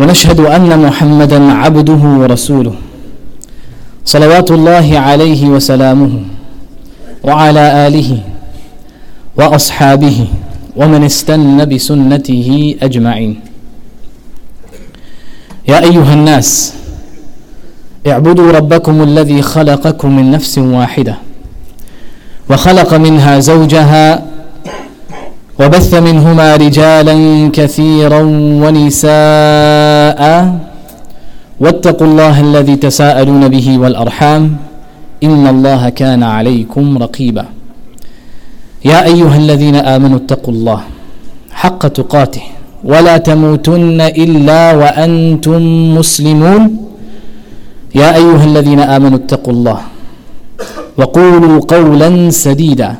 ونشهد أن محمدا عبده ورسوله. صلوات الله عليه وسلامه وعلى آله وأصحابه ومن استن بسنته أجمعين. يا أيها الناس اعبدوا ربكم الذي خلقكم من نفس واحدة وخلق منها زوجها وبث منهما رجالا كثيرا ونساء واتقوا الله الذي تساءلون به والأرحام إن الله كان عليكم رقيبا. يا أيها الذين آمنوا اتقوا الله حق تقاته ولا تموتن إلا وأنتم مسلمون. يا أيها الذين آمنوا اتقوا الله وقولوا قولا سديدا.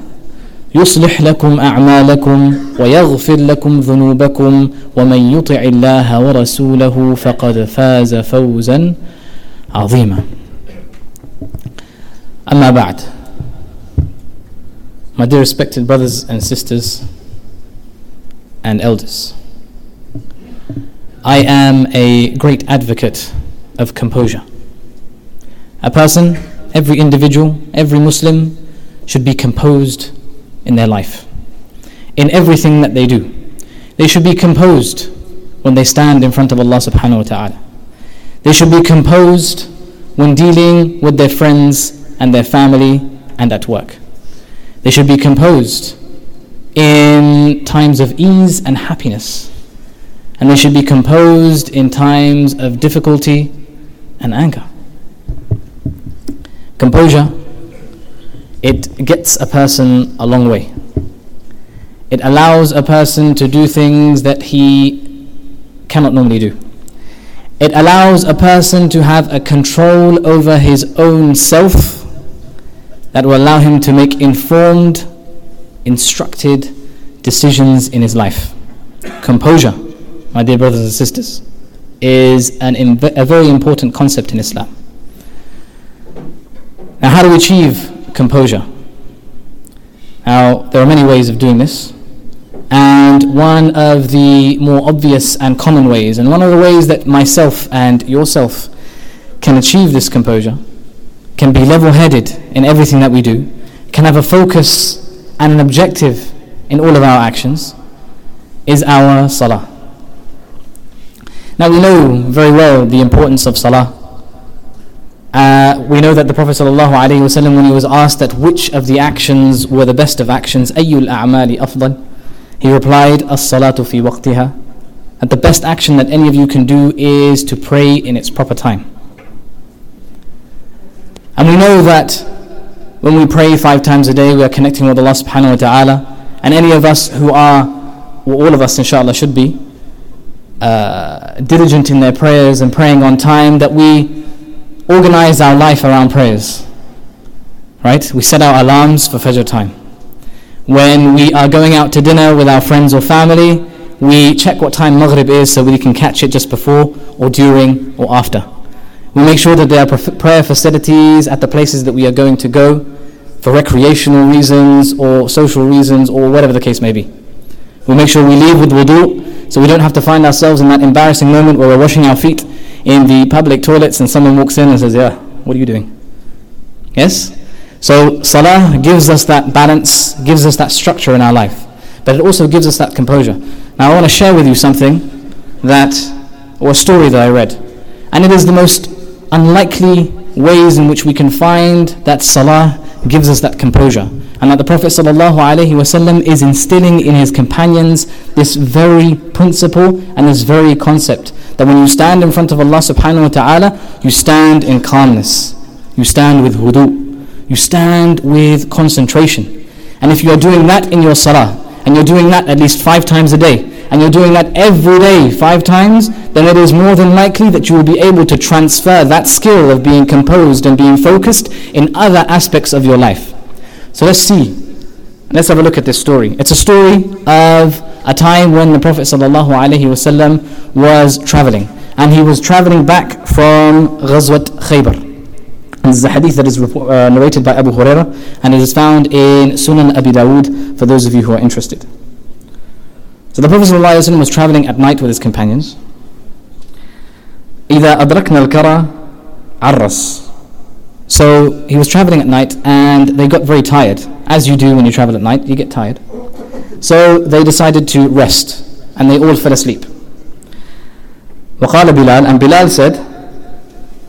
يصلح لكم أعمالكم ويغفر لكم ذنوبكم ومن يطع الله ورسوله فقد فاز فوزا عظيما أما بعد My dear respected brothers and sisters and elders I am a great advocate of composure A person, every individual, every Muslim should be composed in their life, in everything that they do. They should be composed when they stand in front of Allah subhanahu wa ta'ala. They should be composed when dealing with their friends and their family and at work. They should be composed in times of ease and happiness. And they should be composed in times of difficulty and anger. Composure it gets a person a long way. It allows a person to do things that he cannot normally do. It allows a person to have a control over his own self that will allow him to make informed, instructed decisions in his life. Composure, my dear brothers and sisters, is an, a very important concept in Islam. Now, how do we achieve composure. Now, there are many ways of doing this, and one of the more obvious and common ways, and one of the ways that myself and yourself can achieve this composure, can be level headed in everything that we do, can have a focus and an objective in all of our actions, is our salah. Now, we know very well the importance of salah. Uh, we know that the Prophet ﷺ, when he was asked that which of the actions were the best of actions, أَيُّ الْأَعْمَالِ أَفْضَلِ He replied, الصَّلَاةُ فِي وَقْتِهَا That the best action that any of you can do is to pray in its proper time. And we know that when we pray five times a day, we are connecting with Allah subhanahu wa ta'ala. And any of us who are, well, all of us inshallah should be, uh, diligent in their prayers and praying on time, that we organize our life around prayers. Right? We set our alarms for Fajr time. When we are going out to dinner with our friends or family, we check what time Maghrib is so we can catch it just before or during or after. We make sure that there are prayer facilities at the places that we are going to go for recreational reasons or social reasons or whatever the case may be. We make sure we leave with wudu so we don't have to find ourselves in that embarrassing moment where we're washing our feet in the public toilets and someone walks in and says, Yeah, what are you doing? Yes? So, salah gives us that balance, gives us that structure in our life, but it also gives us that composure. Now, I want to share with you something that, or a story that I read, and it is the most unlikely ways in which we can find that salah gives us that composure. And that the Prophet ﷺ is instilling in his companions this very principle and this very concept that when you stand in front of Allah subhanahu wa ta'ala, you stand in calmness. You stand with hudu. You stand with concentration. And if you are doing that in your salah, and you're doing that at least five times a day, and you're doing that every day five times, then it is more than likely that you will be able to transfer that skill of being composed and being focused in other aspects of your life. So let's see. Let's have a look at this story. It's a story of a time when the Prophet ﷺ was traveling. And he was traveling back from Ghazwat Khaybar. And this is a hadith that is uh, narrated by Abu Huraira and it is found in Sunan Abi Dawud for those of you who are interested. So the Prophet ﷺ was traveling at night with his companions. إذا أدركنا الكرى عرس So he was traveling at night and they got very tired. As you do when you travel at night, you get tired. So they decided to rest and they all fell asleep. وقال بلال and Bilal said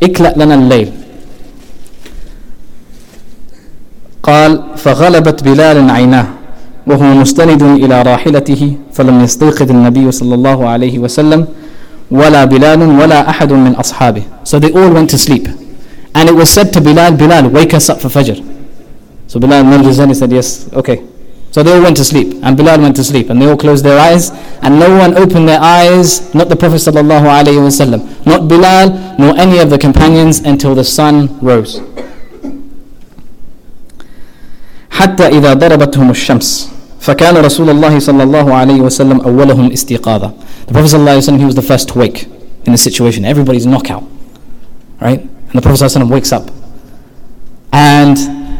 اكلأ لنا الليل قال فغلبت بلال عيناه وهو مستند إلى راحلته فلم يستيقظ النبي صلى الله عليه وسلم ولا بلال ولا أحد من أصحابه So they all went to sleep. And it was said to Bilal, Bilal, wake us up for Fajr. So Bilal nodded his head and said, yes, okay. So they all went to sleep, and Bilal went to sleep, and they all closed their eyes, and no one opened their eyes, not the Prophet sallallahu alaihi wasallam, not Bilal, nor any of the companions, until the sun rose. حتى إذا ضربتهم الشمس فكان رسول الله صلى الله عليه وسلم أولهم استيقاظا The Prophet صلى الله عليه وسلم he was the first to wake in this situation everybody's knockout right and the Prophet صلى الله عليه وسلم wakes up and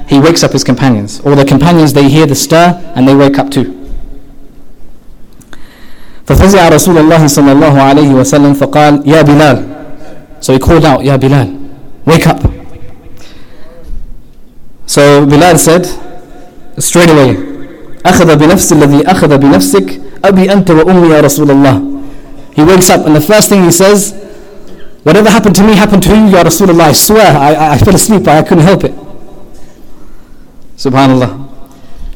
he wakes up his companions all the companions they hear the stir and they wake up too ففزع رسول الله صلى الله عليه وسلم فقال يا بلال so he called out يا بلال wake up so Bilal said straight away أخذ بنفس الذي أخذ بنفسك أبي أنت وأمي يا رسول الله he wakes up and the first thing he says whatever happened to me happened to you Ya Rasulullah. I swear I, I fell asleep I couldn't help it. Subhanallah.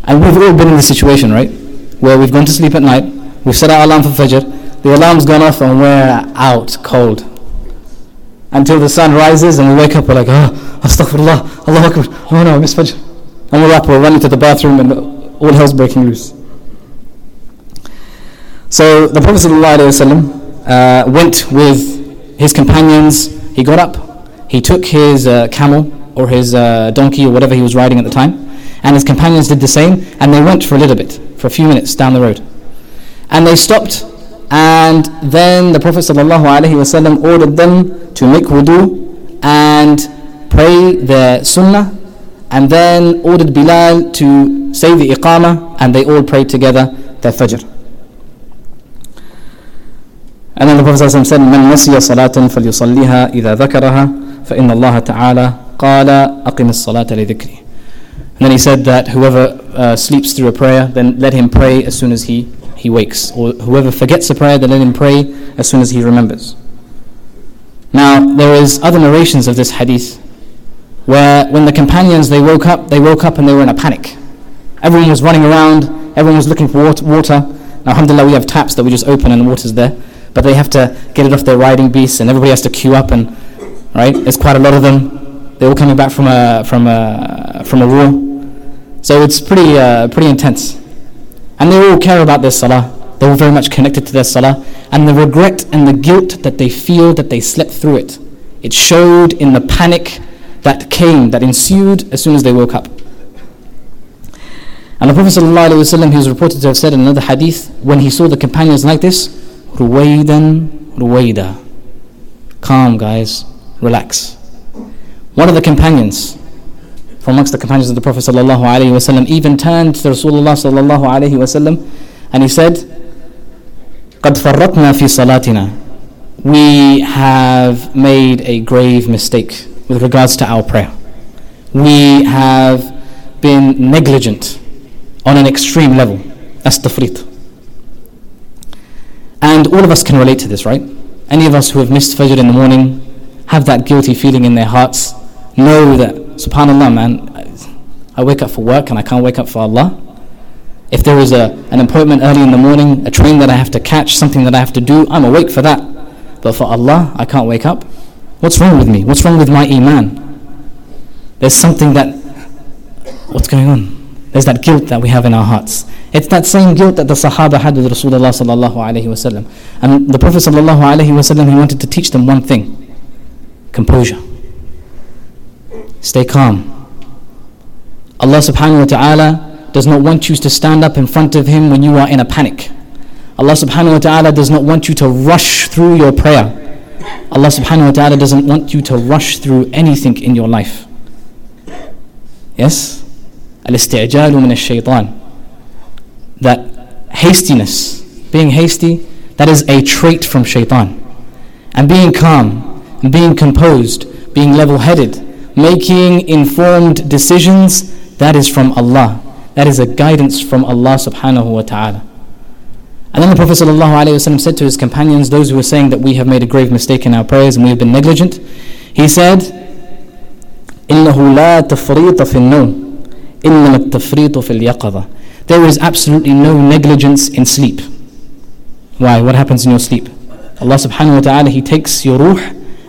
And we've all been in this situation right? Where we've gone to sleep at night we've set our alarm for Fajr the alarm's gone off and we're out cold. Until the sun rises and we wake up we're like oh astaghfirullah Allah Akbar. Oh no I missed Fajr. And we're up, we're running to the bathroom, and all hell's breaking loose. So the Prophet ﷺ, uh, went with his companions. He got up, he took his uh, camel or his uh, donkey or whatever he was riding at the time, and his companions did the same, and they went for a little bit, for a few minutes down the road. And they stopped, and then the Prophet ﷺ ordered them to make wudu and pray their sunnah and then ordered Bilal to say the Iqamah and they all prayed together their Fajr. And then the Prophet ﷺ said, من نسي صلاة فليصليها إذا ذكرها فإن الله تعالى قال أقم الصلاة لذكري. And then he said that whoever uh, sleeps through a prayer, then let him pray as soon as he, he wakes. Or whoever forgets a prayer, then let him pray as soon as he remembers. Now, there is other narrations of this hadith where when the companions they woke up, they woke up and they were in a panic. Everyone was running around, everyone was looking for water. Now, alhamdulillah, we have taps that we just open and the water's there. But they have to get it off their riding beasts and everybody has to queue up and, right? There's quite a lot of them. They're all coming back from a, from a, from a war. So it's pretty, uh, pretty intense. And they all care about their salah. They're all very much connected to their salah. And the regret and the guilt that they feel that they slept through it. It showed in the panic that came, that ensued as soon as they woke up. And the Prophet ﷺ, he was reported to have said in another hadith, when he saw the companions like this, Ruwaydan, Ruwayda. Calm, guys, relax. One of the companions, from amongst the companions of the Prophet ﷺ, even turned to Rasulullah ﷺ and he said, قد فرطنا في صلاتنا. We have made a grave mistake with regards to our prayer. We have been negligent on an extreme level. That's tafrit. And all of us can relate to this, right? Any of us who have missed Fajr in the morning have that guilty feeling in their hearts. Know that, subhanAllah, man, I wake up for work and I can't wake up for Allah. If there is a, an appointment early in the morning, a train that I have to catch, something that I have to do, I'm awake for that. But for Allah, I can't wake up. What's wrong with me? What's wrong with my iman? There's something that, what's going on? There's that guilt that we have in our hearts. It's that same guilt that the Sahaba had with Rasulullah sallallahu alaihi wasallam. And the Prophet sallallahu alaihi wasallam, he wanted to teach them one thing: composure. Stay calm. Allah subhanahu wa ta'ala does not want you to stand up in front of Him when you are in a panic. Allah subhanahu wa ta'ala does not want you to rush through your prayer. Allah subhanahu wa ta'ala doesn't want you to rush through anything in your life. Yes? Al-isti'jalu min shaitan That hastiness, being hasty, that is a trait from shaitan. And being calm, and being composed, being level-headed, making informed decisions, that is from Allah. That is a guidance from Allah subhanahu wa ta'ala. And then the Prophet ﷺ said to his companions, those who were saying that we have made a grave mistake in our prayers and we have been negligent, he said, إِنَّهُ لَا تَفْرِيطَ فِي النَّوْمِ إِنَّمَا التَّفْرِيطُ فِي الْيَقَظَةِ There is absolutely no negligence in sleep. Why? What happens in your sleep? Allah subhanahu wa ta'ala, He takes your ruh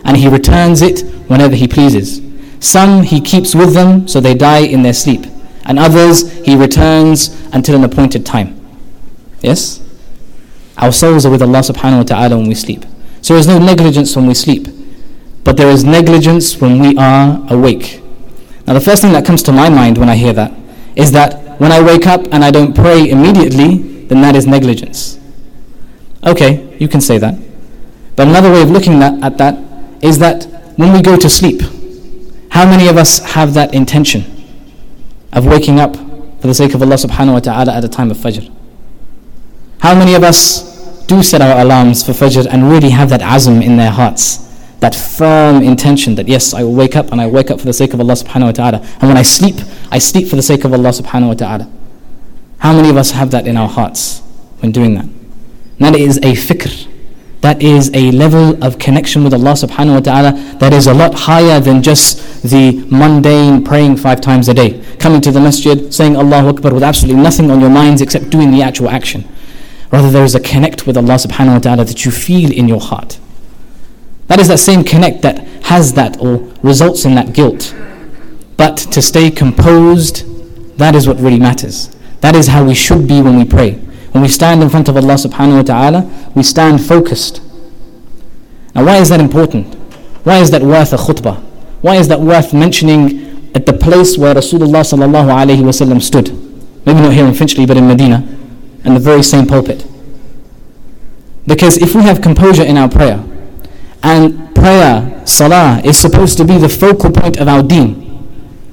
and He returns it whenever He pleases. Some He keeps with them so they die in their sleep. And others He returns until an appointed time. Yes? Our souls are with Allah subhanahu wa ta'ala when we sleep. So there is no negligence when we sleep. But there is negligence when we are awake. Now the first thing that comes to my mind when I hear that is that when I wake up and I don't pray immediately, then that is negligence. Okay, you can say that. But another way of looking at, at that is that when we go to sleep, how many of us have that intention of waking up for the sake of Allah subhanahu wa ta'ala at a time of Fajr? How many of us do set our alarms for Fajr and really have that azm in their hearts? That firm intention that yes, I will wake up and I wake up for the sake of Allah subhanahu wa ta'ala. And when I sleep, I sleep for the sake of Allah subhanahu wa ta'ala. How many of us have that in our hearts when doing that? And that is a fikr. That is a level of connection with Allah subhanahu wa ta'ala that is a lot higher than just the mundane praying five times a day. Coming to the masjid, saying Allahu Akbar with absolutely nothing on your minds except doing the actual action. Rather, there is a connect with Allah subhanahu wa ta'ala that you feel in your heart. That is that same connect that has that or results in that guilt. But to stay composed, that is what really matters. That is how we should be when we pray. When we stand in front of Allah subhanahu wa ta'ala, we stand focused. Now, why is that important? Why is that worth a khutbah? Why is that worth mentioning at the place where Rasulullah sallallahu alayhi wasallam stood? Maybe not here in Finchley, but in Medina and the very same pulpit. Because if we have composure in our prayer, and prayer, salah, is supposed to be the focal point of our deen,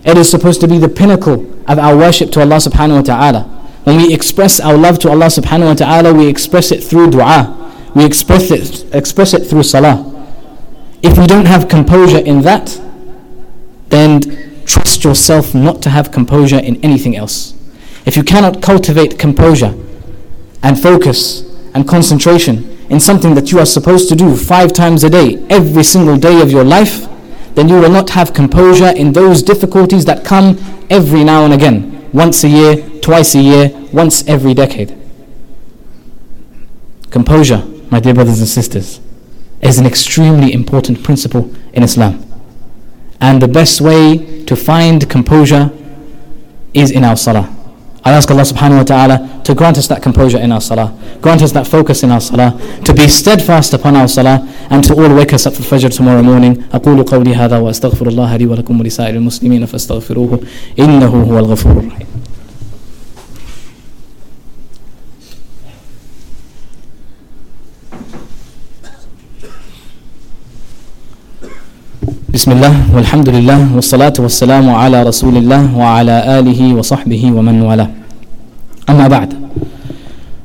it is supposed to be the pinnacle of our worship to Allah subhanahu wa ta'ala. When we express our love to Allah subhanahu wa ta'ala, we express it through dua. We express it, express it through salah. If we don't have composure in that, then trust yourself not to have composure in anything else. If you cannot cultivate composure and focus and concentration in something that you are supposed to do five times a day, every single day of your life, then you will not have composure in those difficulties that come every now and again, once a year, twice a year, once every decade. Composure, my dear brothers and sisters, is an extremely important principle in Islam. And the best way to find composure is in our salah. I ask Allah subhanahu wa ta'ala to grant us that composure in our salah, grant us that focus in our salah, to be steadfast upon our salah, and to all wake us up for Fajr tomorrow morning. أقول قولي هذا وأستغفر الله لي ولكم ولسائر المسلمين فاستغفروه إنه هو الغفور الرحيم. بسم الله والحمد لله والصلاة والسلام على رسول الله وعلى آله وصحبه ومن والاه Amma ba'd.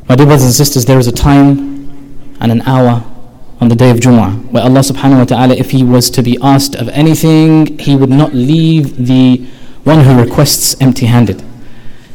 My dear brothers and sisters, there is a time and an hour on the day of Jumu'ah where Allah subhanahu wa ta'ala, if He was to be asked of anything, He would not leave the one who requests empty handed.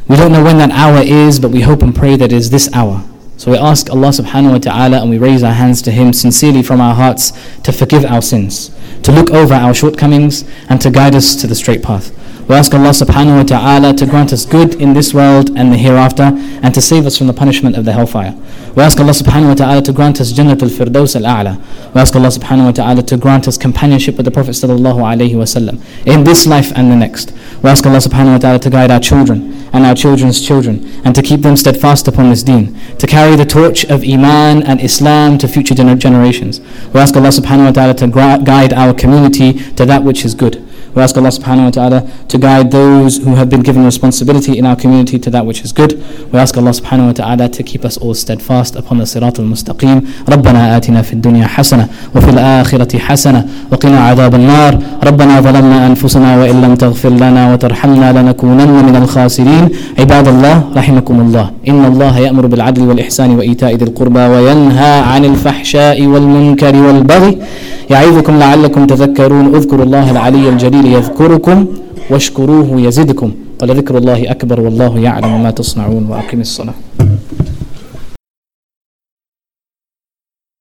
We don't know when that hour is, but we hope and pray that it is this hour. So we ask Allah subhanahu wa ta'ala and we raise our hands to Him sincerely from our hearts to forgive our sins, to look over our shortcomings, and to guide us to the straight path. We ask Allah subhanahu wa ta'ala to grant us good in this world and the hereafter and to save us from the punishment of the hellfire. We ask Allah subhanahu wa ta'ala to grant us Jannat al-Firdaus al-A'la. We ask Allah subhanahu wa ta'ala to grant us companionship with the Prophet sallallahu alayhi wa sallam in this life and the next. We ask Allah subhanahu wa ta'ala to guide our children and our children's children and to keep them steadfast upon this deen, to carry the torch of Iman and Islam to future gener- generations. We ask Allah subhanahu wa ta'ala to guide our community to that which is good. We ask Allah subhanahu wa ta'ala to guide those who have been given responsibility in our community to that which is good. We ask Allah subhanahu wa ta'ala to keep us all steadfast upon the sirat al-mustaqim. ربنا آتنا في الدنيا حسنة وفي الآخرة حسنة وقنا عذاب النار. ربنا ظلمنا أنفسنا وإن لم تغفر لنا وترحمنا لنكونن من الخاسرين. عباد الله رحمكم الله. إن الله يأمر بالعدل والإحسان وإيتاء ذي القربى وينهى عن الفحشاء والمنكر والبغي. يعظكم لعلكم تذكرون. اذكروا الله العلي الجليل يذكركم. واشكروه يزدكم. ولذكر الله أكبر والله يعلم ما تصنعون وأقم الصلاة.